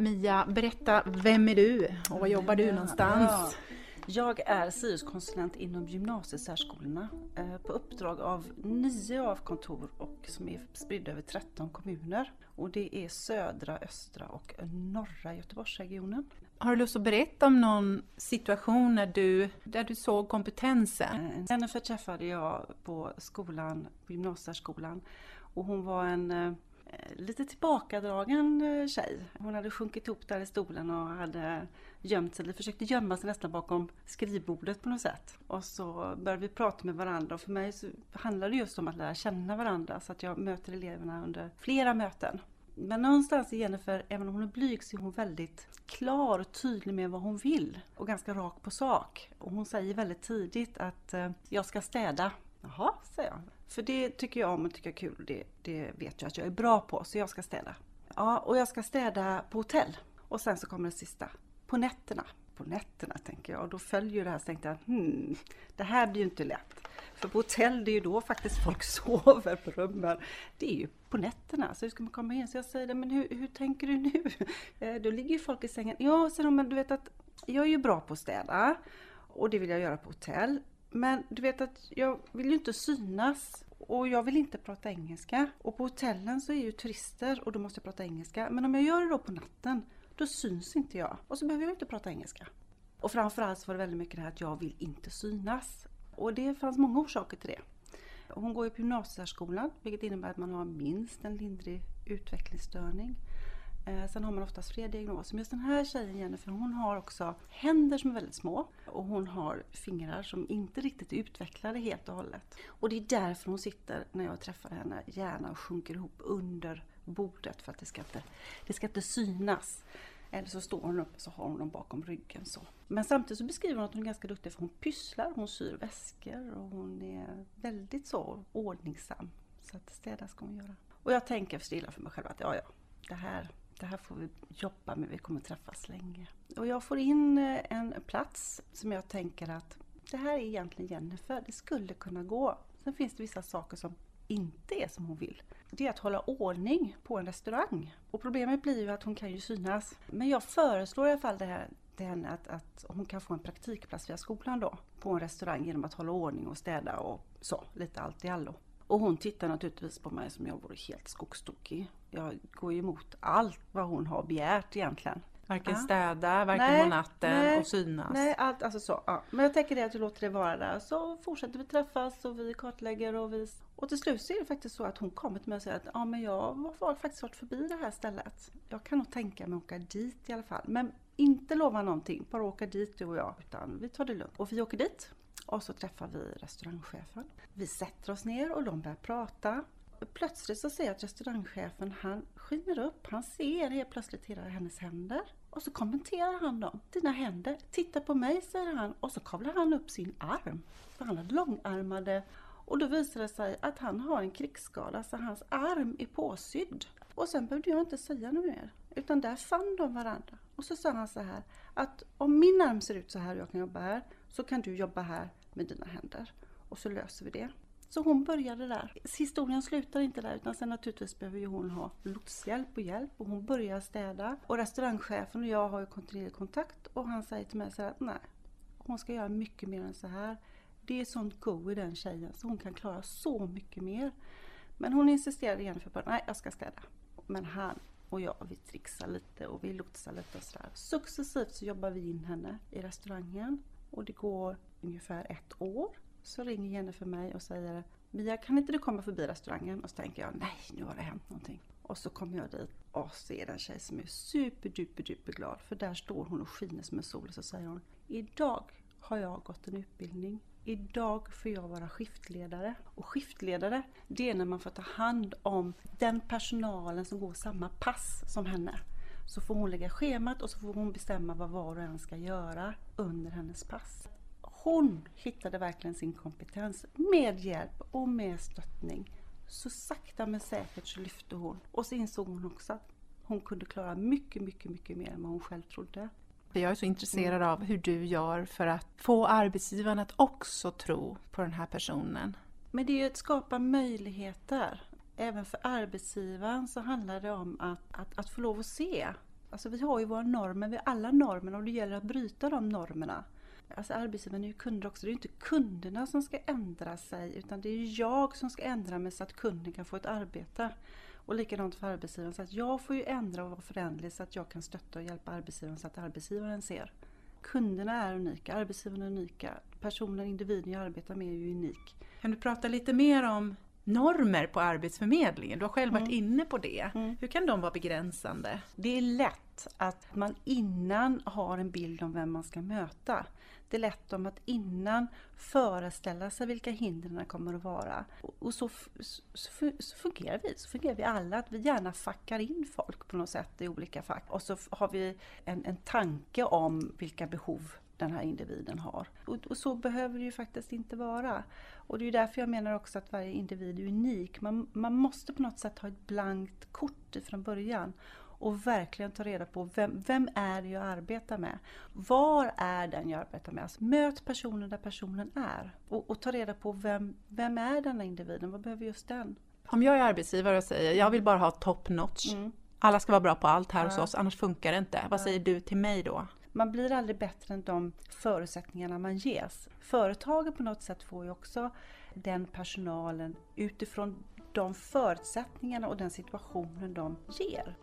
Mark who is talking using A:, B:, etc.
A: Mia, berätta, vem är du och var jobbar du någonstans? Ja.
B: Jag är SIUS-konsulent inom gymnasiesärskolorna eh, på uppdrag av nio av kontor och som är spridda över 13 kommuner. Och det är södra, östra och norra Göteborgsregionen.
A: Har du lust att berätta om någon situation där du, där du såg kompetensen?
B: Eh, Jennifer träffade jag på skolan, på gymnasieskolan och hon var en eh, Eh, lite tillbakadragen eh, tjej. Hon hade sjunkit ihop där i stolen och hade gömt sig, eller försökte gömma sig nästan bakom skrivbordet på något sätt. Och så började vi prata med varandra och för mig så handlade det just om att lära känna varandra så att jag möter eleverna under flera möten. Men någonstans i Jennifer, även om hon är blyg, så är hon väldigt klar och tydlig med vad hon vill och ganska rak på sak. Och hon säger väldigt tidigt att eh, jag ska städa. Jaha, säger jag. För det tycker jag om och tycker är kul. Det, det vet jag att jag är bra på, så jag ska städa. Ja, och jag ska städa på hotell. Och sen så kommer det sista. På nätterna. På nätterna tänker jag. Och då följer det här så tänkte jag, hmm, det här blir ju inte lätt. För på hotell, det är ju då faktiskt folk sover på rummen. Det är ju på nätterna, så hur ska man komma in? Så jag säger, men hur, hur tänker du nu? Eh, då ligger ju folk i sängen. Ja, säger de, men du vet att jag är ju bra på att städa. Och det vill jag göra på hotell. Men du vet att jag vill ju inte synas och jag vill inte prata engelska. Och på hotellen så är ju turister och då måste jag prata engelska. Men om jag gör det då på natten, då syns inte jag. Och så behöver jag inte prata engelska. Och framförallt så var det väldigt mycket det här att jag vill inte synas. Och det fanns många orsaker till det. Hon går ju på gymnasieskolan, vilket innebär att man har minst en lindrig utvecklingsstörning. Eh, sen har man oftast fler diagnoser. Men just den här tjejen Jennifer, hon har också händer som är väldigt små och hon har fingrar som inte riktigt är utvecklade helt och hållet. Och det är därför hon sitter, när jag träffar henne, gärna och sjunker ihop under bordet för att det ska inte, det ska inte synas. Eller så står hon upp och så har hon dem bakom ryggen så. Men samtidigt så beskriver hon att hon är ganska duktig för hon pysslar, hon syr väskor och hon är väldigt så ordningsam. Så att städa ska hon göra. Och jag tänker stilla för mig själv att ja, ja, det här det här får vi jobba med, vi kommer träffas länge. Och jag får in eh, en plats som jag tänker att det här är egentligen Jennifer, det skulle kunna gå. Sen finns det vissa saker som inte är som hon vill. Det är att hålla ordning på en restaurang. Och problemet blir ju att hon kan ju synas. Men jag föreslår i alla fall det här till henne att, att hon kan få en praktikplats via skolan då på en restaurang genom att hålla ordning och städa och så, lite allt i allo. Och hon tittar naturligtvis på mig som jag vore helt skogstokig. Jag går ju emot allt vad hon har begärt egentligen.
A: Varken ja. städa, varken nej, på natten nej, och synas.
B: Nej, allt, alltså så. Ja. Men jag tänker det att du låter det vara där. Så fortsätter vi träffas och vi kartlägger och vi... Och till slut så är det faktiskt så att hon kommer till mig och säger att ja men jag har faktiskt varit förbi det här stället. Jag kan nog tänka mig att åka dit i alla fall. Men inte lova någonting, bara åka dit du och jag. Utan vi tar det lugnt. Och vi åker dit. Och så träffar vi restaurangchefen. Vi sätter oss ner och de börjar prata. Plötsligt så ser jag att restaurangchefen han skiner upp, han ser helt plötsligt hela hennes händer. Och så kommenterar han dem. Dina händer, titta på mig säger han och så kavlar han upp sin arm. För han har långarmade och då visar det sig att han har en krigsskada så hans arm är påsydd. Och sen behövde jag inte säga något mer. Utan där fann de varandra. Och så sa han så här att om min arm ser ut så här och jag kan jobba här så kan du jobba här med dina händer. Och så löser vi det. Så hon började där. Historien slutar inte där utan sen naturligtvis behöver ju hon ha lotshjälp och hjälp och hon börjar städa. Och restaurangchefen och jag har ju kontinuerlig kontakt och han säger till mig så här nej, hon ska göra mycket mer än så här. Det är sånt go i den tjejen så hon kan klara så mycket mer. Men hon insisterade igen för att nej jag ska städa. Men han och jag vi trixar lite och vi lotsar lite och sådär. Successivt så jobbar vi in henne i restaurangen och det går ungefär ett år så ringer Jennifer mig och säger Mia kan inte du komma förbi restaurangen? Och så tänker jag nej nu har det hänt någonting. Och så kommer jag dit och ser en tjej som är superduper duper glad för där står hon och skiner som en sol och så säger hon Idag har jag gått en utbildning. Idag får jag vara skiftledare. Och skiftledare, det är när man får ta hand om den personalen som går samma pass som henne. Så får hon lägga schemat och så får hon bestämma vad var och en ska göra under hennes pass hon hittade verkligen sin kompetens med hjälp och med stöttning. Så sakta men säkert så lyfte hon. Och så insåg hon också att hon kunde klara mycket, mycket, mycket mer än vad hon själv trodde.
A: Jag är så intresserad av hur du gör för att få arbetsgivaren att också tro på den här personen.
B: Men det är ju att skapa möjligheter. Även för arbetsgivaren så handlar det om att, att, att få lov att se Alltså vi har ju våra normer, vi har alla normer och det gäller att bryta de normerna. Alltså arbetsgivaren är ju kunder också. Det är ju inte kunderna som ska ändra sig utan det är jag som ska ändra mig så att kunden kan få ett arbete. Och likadant för arbetsgivaren. Så att jag får ju ändra och vara förändlig så att jag kan stötta och hjälpa arbetsgivaren så att arbetsgivaren ser. Kunderna är unika, arbetsgivarna är unika, personen, individen jag arbetar med är ju unik.
A: Kan du prata lite mer om normer på Arbetsförmedlingen? Du har själv varit
B: Mm.
A: inne på det.
B: Mm.
A: Hur kan de vara begränsande?
B: Det är lätt att man innan har en bild om vem man ska möta. Det är lätt om att innan föreställa sig vilka hindren kommer att vara. Och- så, så, så, fungerar vi, så fungerar vi alla, att vi gärna fackar in folk på något sätt i olika fack. Och så har vi en, en tanke om vilka behov den här individen har. Och, och så behöver det ju faktiskt inte vara. Och det är därför jag menar också att varje individ är unik. Man, man måste på något sätt ha ett blankt kort från början och verkligen ta reda på vem, vem är det jag arbetar med? Var är den jag arbetar med? Alltså, möt personen där personen är och, och ta reda på vem, vem är denna individen? Vad behöver just den?
A: Om jag är arbetsgivare och säger jag vill bara ha top notch. Alla ska vara bra på allt här hos oss, annars funkar det inte. Vad säger du till mig då?
B: Man blir aldrig bättre än de förutsättningarna man ges. Företagen på något sätt får ju också den personalen utifrån de förutsättningarna och den situationen de ger.